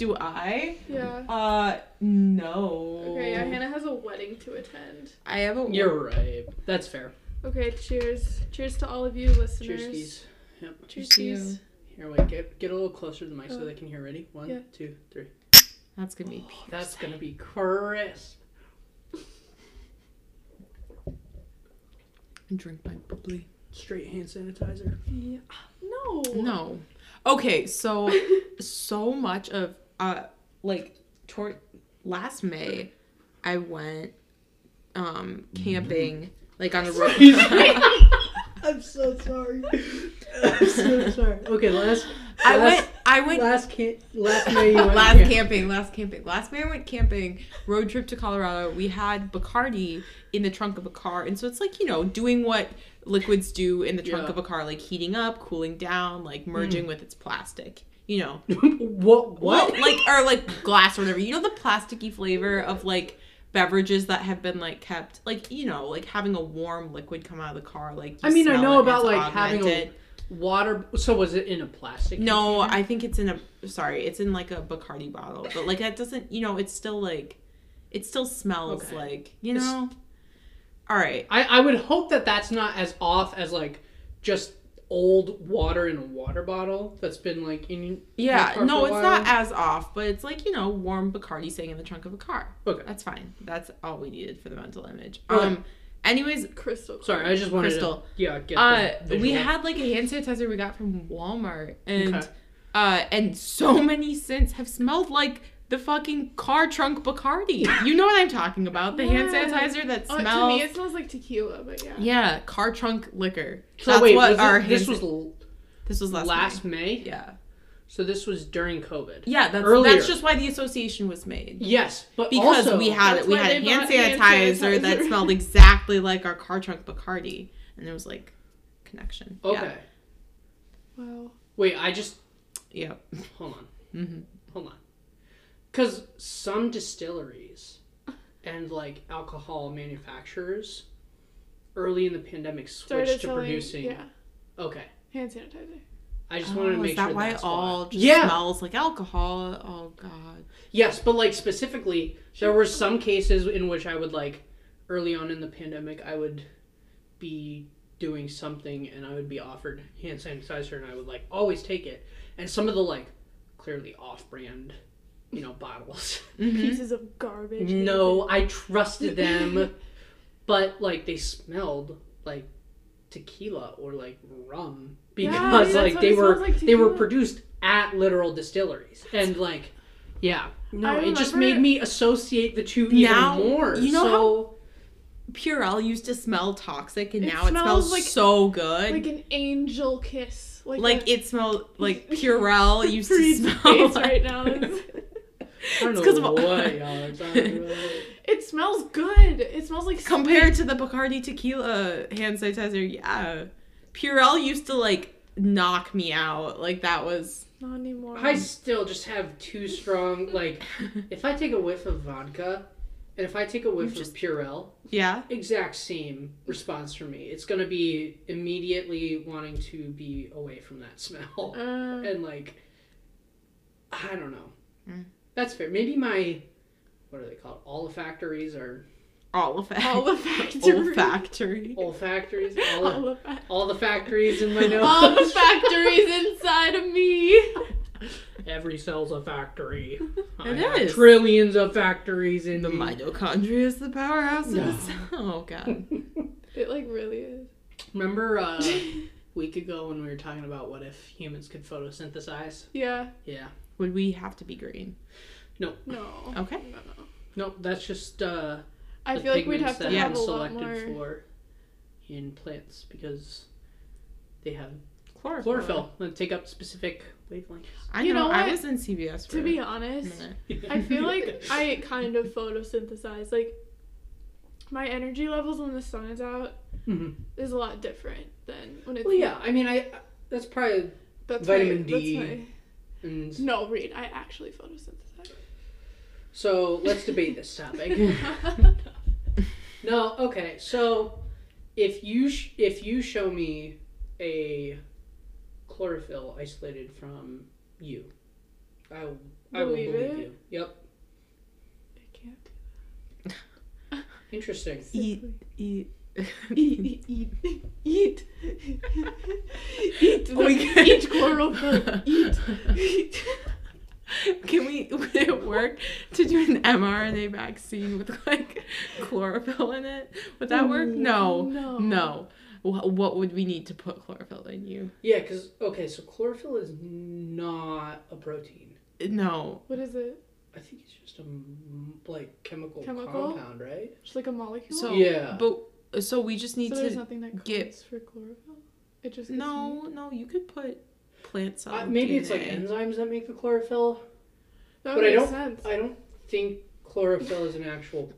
Do I Yeah. uh no Okay, yeah, Hannah has a wedding to attend. I have a You're right. That's fair. Okay, cheers. Cheers to all of you listeners. Cheers, skis. Yep. Cheers, To Here, wait. Get get a little closer to the mic so Oh. they can hear. Ready? One, Yeah. two, three. that's gonna be pure That's gonna be crisp. and drink my bubbly. Straight hand sanitizer. Yeah. No. No. Okay, so so much of uh like toward last May I went um camping like on a road I'm so sorry. I'm so sorry. Okay, last. I last, went I went Last can last May you went last camp- camping, last camping. Last May I went camping, road trip to Colorado. We had Bacardi in the trunk of a car. And so it's like, you know, doing what liquids do in the trunk Yeah. of a car, like heating up, cooling down, like merging with its plastic. You know. what? What? like or like glass or whatever. You know the plasticky flavor of like beverages that have been like kept like you know like having a warm liquid come out of the car like I mean, I know it about it's like having a water. So was it in a plastic? no container? i think it's in a sorry it's in like a bacardi bottle but like that doesn't you know it's still like it still smells Okay. like you It's- know all right I, I would hope that that's not as off as like just old water in a water bottle that's been like in yeah car no for a it's while. not as off but it's like you know warm bacardi sitting in the trunk of a car Okay. that's fine that's all we needed for the mental image Okay. um anyways Crystal. Sorry, I just wanted Crystal. to yeah get Uh, the we had like a hand sanitizer we got from Walmart, and Okay. uh, and so many scents have smelled like the fucking car trunk Bacardi. You know what I'm talking about? The hand sanitizer that smells. Oh, to me, it smells like tequila, but yeah. yeah, car trunk liquor. So That's wait, what was it- our this hand was this was last. last May. May. Yeah, So this was during COVID. yeah. That's Earlier. that's just why the association was made. Yes, but Because also, we had That's we had they hand bought hand sanitizer, that smelled exactly like our car trunk Bacardi, and there was like connection. okay. Wow. Wait, I just Yeah. Yep. hold on, Mm-hmm. hold on, because some distilleries and like alcohol manufacturers early in the pandemic Started switched to selling, producing. yeah, Okay, hand sanitizer. I just wanted to Oh, make is that sure why that's it all just yeah. smells like alcohol? Oh god. Yes, but like specifically, there were some cases in which I would like early on in the pandemic, I would be doing something and I would be offered hand sanitizer and I would like always take it. And some of the like clearly off-brand, you know, bottles. Mhm. Pieces of garbage. no, I trusted them, but like they smelled like tequila or like rum because that's like they were like, they were produced at literal distilleries and like yeah no it just remember- made me associate the two even more you know so Purell used to smell toxic, and It now it smells smells like- so good. like an angel kiss. Like, Like, a- it smelled like Purell used to smell. like- right now. is- I don't It's 'cause know what y'all are talking about. It smells good. It smells like Compared to the Bacardi tequila hand sanitizer, yeah. Purell used to like knock me out. Like that was. Not anymore. I still just have too strong like if I take a whiff of vodka and if I take a whiff just- of Purell Yeah. exact same response from me it's gonna be immediately wanting to be away from that smell Uh, and like I don't know. Mm. That's fair. Maybe my what are they called? Olfactories or Olfactory. all the factories. Olfactory. olfactories? All, All the, fa- all the factories in my nose. all the factories inside of me. Every cell's a factory. I It have is. trillions of factories in The me. mitochondria is the powerhouse of No. the cell. Oh god. It like really is. Remember uh, a week ago when we were talking about what if humans could photosynthesize? Yeah. Yeah. Would we have to be green? No. No. Okay. No, no. Nope, that's just uh, I feel like we'd have to have have a been lot selected more. for in plants because they have Chlorophyll. chlorophyll and take up specific wavelengths. I You know. know I was in CBS for To be honest. I feel like I kind of photosynthesize. Like my energy levels when the sun is out Mhm. is a lot different than when it's Well, yeah. I mean, I that's probably That's Vitamin my, D. That's and no, Reed. I actually photosynthesize. So. Let's debate this topic. no, okay. So if you sh- if you show me a chlorophyll isolated from you, I I will Believe believe it? you. Yep. I can't. Interesting. Eat, eat. Eat, eat, eat, eat, eat. the- We can- eat chlorophyll. Eat, eat. Can we? Would it work to do an mRNA vaccine with like chlorophyll in it? Would that work? Mm, no. No. No. Wh- What would we need to put chlorophyll in you? Yeah, because okay, so chlorophyll is not a protein. No. What is it? I think it's just a like chemical, Chemical? compound, right? Just like a molecule. So Yeah. But so we just need so there's to. nothing that codes get- for chlorophyll. It just No, me- no. You could put plant cell. Uh, maybe it's like enzymes that make the chlorophyll. That But would I don't- sense. I don't think chlorophyll is an actual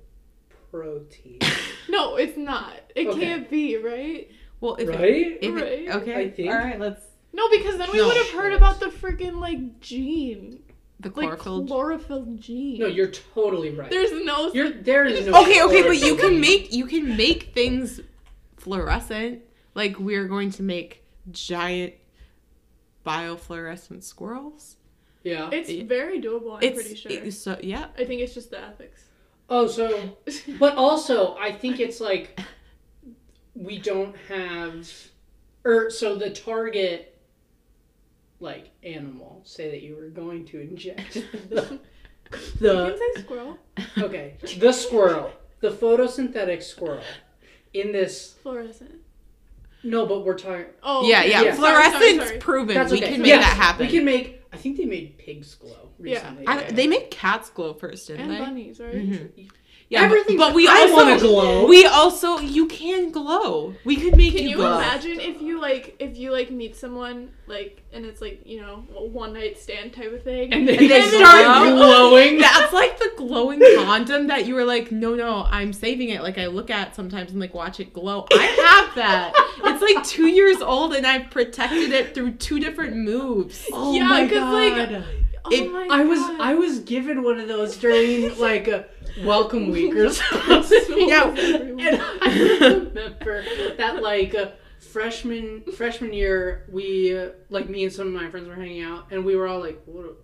protein. No, it's not. It Okay. can't be, right? Well, if it, right? it, Right. okay, I think. all right. Let's. No, because then we No. would have heard about the freaking like gene. The like chlorophyll. chlorophyll gene. No, you're totally right. There's no. You're there is no. okay, okay, but you can make you can make things fluorescent. Like we're going to make giant biofluorescent squirrels. Yeah. it's it- very doable. I'm it's pretty sure. it's so yeah. I think it's just the ethics. Oh, so, but also, I think it's like we don't have, or so the target, like animal, say that you were going to inject the, the can say squirrel. okay, the squirrel, the photosynthetic squirrel, in this. Fluorescent. No, but we're talking. Oh. yeah, okay. yeah, Yeah. Sorry, sorry, Fluorescence proven. That's we okay. can make Yes, that happen. We can make. I think they made pigs glow Yeah. recently. I, they made cats glow first, didn't And they? bunnies, right? Mhm. Yeah, Everything- But, but we I also wanna glow. We also you can glow. We could make Can you, you glow. imagine if you like if you like meet someone like and it's like you know a one night stand type of thing And they, And they start start glowing. That's like the glowing condom that you were like, no, no, I'm saving it. Like I look at sometimes and like watch it glow. I have that. it's like two years old and I've protected it through two different moves. Oh Yeah, my 'cause, like! Oh It- my I was I was given one of those during like a welcome week or something. Yeah. and I remember that like uh, freshman freshman year, we uh, like me and some of my friends were hanging out, and we were all like, "What?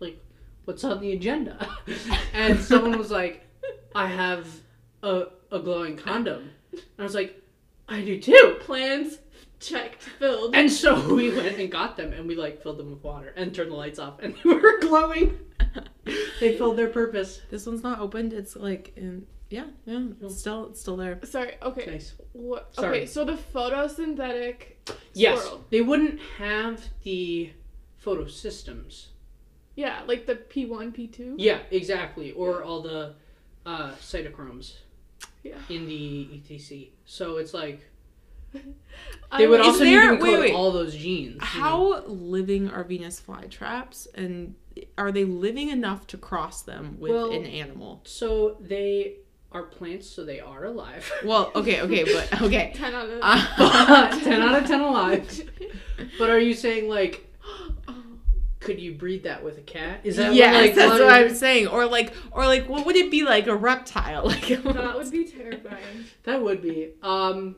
Like, what's on the agenda?" And someone was like, "I have a a glowing condom." And I was like, "I do too." plans checked filled And so we went and got them, and we like filled them with water and turned the lights off, and they were glowing. they filled their purpose. This one's not opened. It's like in yeah, yeah. It's still it's still there. sorry okay Nice. what, Sorry. okay so the photosynthetic Yes, squirrel they wouldn't have the photosystems. yeah like the p1 p2 Yeah, exactly, or all the uh, cytochromes yeah in the ETC. So it's like I they would was- also there- need to wait, wait. all those genes. you know? How living are Venus flytraps, and are they living enough to cross them with Well- an animal? So they are plants, so they are alive. Well, okay, okay, but okay. 10 out of Uh, ten out of ten alive. But are you saying like, could you breed that with a cat? Is that yes, what, like, that's what I'm saying. Or like, or like, what would it be like a reptile? Like, that would be terrifying That would be. Um,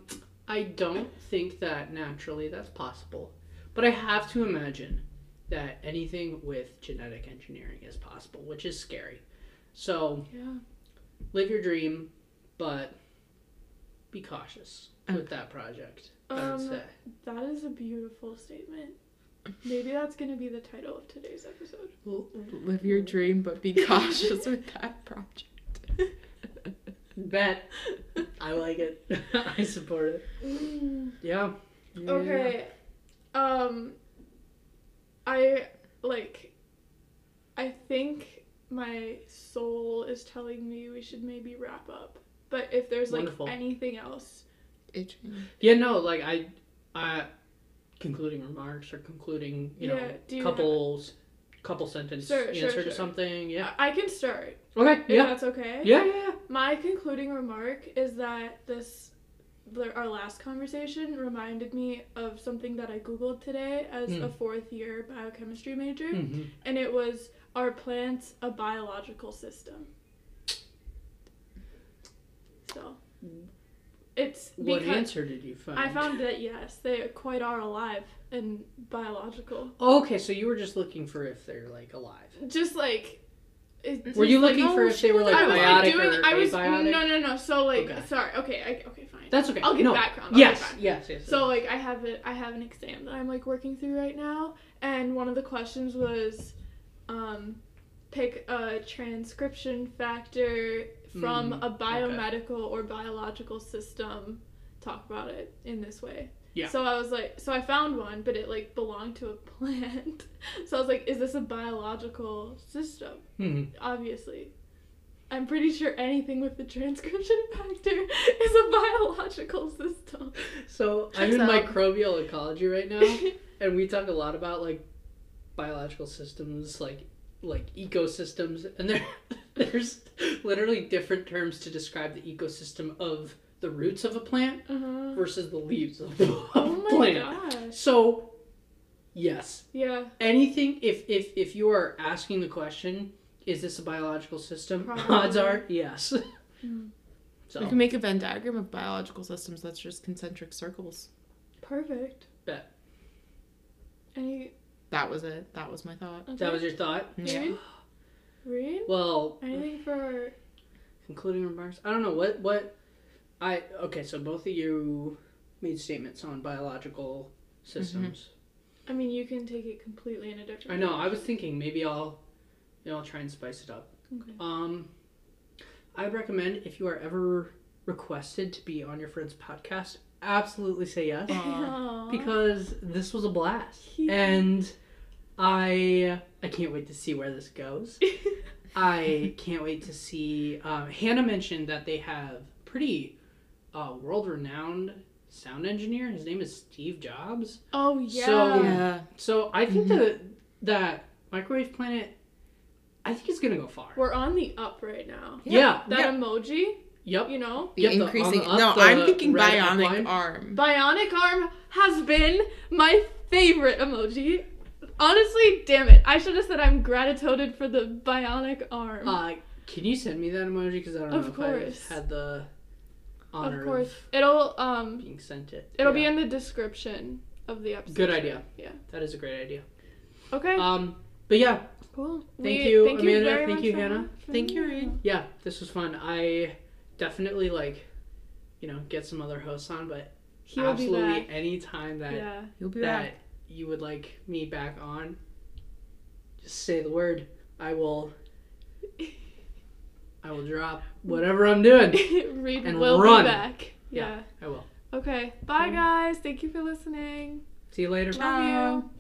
I don't think that naturally that's possible, but I have to imagine that anything with genetic engineering is possible, which is scary. So yeah live your dream, but be cautious with that project. I would Um, say. that is a beautiful statement maybe that's gonna be the title of today's episode live your dream, but be cautious with that project. Bet. I like it. I support it. Yeah. Yeah. Okay. Um I like I think my soul is telling me we should maybe wrap up. But if there's like Wonderful. anything else. Itching. Yeah. No. Like I. I. Concluding remarks or concluding, you Yeah, know, do you couples, couple sentence Sure, answer sure, to something. Yeah. I I can start. Okay. If Yeah. that's okay. Yeah. Yeah. yeah. My concluding remark is that this our last conversation reminded me of something that I googled today as Hmm. a fourth year biochemistry major Mm-hmm. and it was are plants a biological system? So it's What answer did you find? I found that yes, they quite are alive and biological. Oh, okay, so you were just looking for if they're like alive. Just like Were you looking no, for if they were like I was biotic doing or I was abiotic? no no no so like Okay. sorry okay I, okay fine That's okay. I'll give no. background I'll Yes, background. yes, yes. So like I have it I have an exam that I'm like working through right now and one of the questions was um pick a transcription factor from Mm, a biomedical or biological system talk about it in this way. Yeah. So I was like so I found one but it like belonged to a plant. so I was like is this a biological system? Mhm. Obviously. I'm pretty sure anything with the transcription factor is a biological system. So I'm in out. microbial ecology right now, and we talk a lot about like biological systems, like like ecosystems, and there there's literally different terms to describe the ecosystem of the roots of a plant Uh-huh. versus the leaves of a Oh my plant. gosh. So Yes. Yeah. Anything if if if you are asking the question, is this a biological system? Probably. Odds are yes. Hmm. so We can make a Venn diagram of biological systems that's just concentric circles. Perfect. Bet. Any That was it. That was my thought. that was your thought. Yeah. Reed? Reed? Well, Anything for concluding remarks. I don't know what what I okay. So both of you made statements on biological systems. I mean you can take it completely in a different I know. I was thinking maybe I'll you know I'll try and spice it up. Okay. Um, I'd recommend if you are ever requested to be on your friend's podcast, absolutely say yes Aw. because this was a blast, Yeah. and I I can't wait to see where this goes. I can't wait to see. Um, Hannah mentioned that they have pretty uh, world-renowned sound engineer. His name is Steve Jobs. Oh yeah. So- Yeah. So I think Mhm. that that Microwave Planet, I think it's gonna go far. We're on the up right now. yeah. That Yeah. emoji, Yep. you know, The Yep, increasing. on the no, up, the I'm thinking red bionic upline. arm. bionic arm has been my favorite emoji. Honestly, damn it. I should have said I'm gratituded for the bionic arm. Uh, can you send me that emoji? Because I don't Of know if course. I had the honor of of, course. It'll um being sent it. it'll be in the description of the episode. Good idea. Yeah. That is a great idea. Okay. Um, but yeah, cool. thank you, thank Amanda. very Thank much you, Hannah. Thank you. Reed. yeah, this was fun. I definitely like, you know, get some other hosts on, but He will absolutely any time that Yeah. You'll be that back. you would like me back on, just say the word. I will. I will drop whatever I'm doing. Reed And will run. be back. Yeah. yeah. I will. Okay. Bye Okay. guys. Thank you for listening. See you later. Ciao. Love you.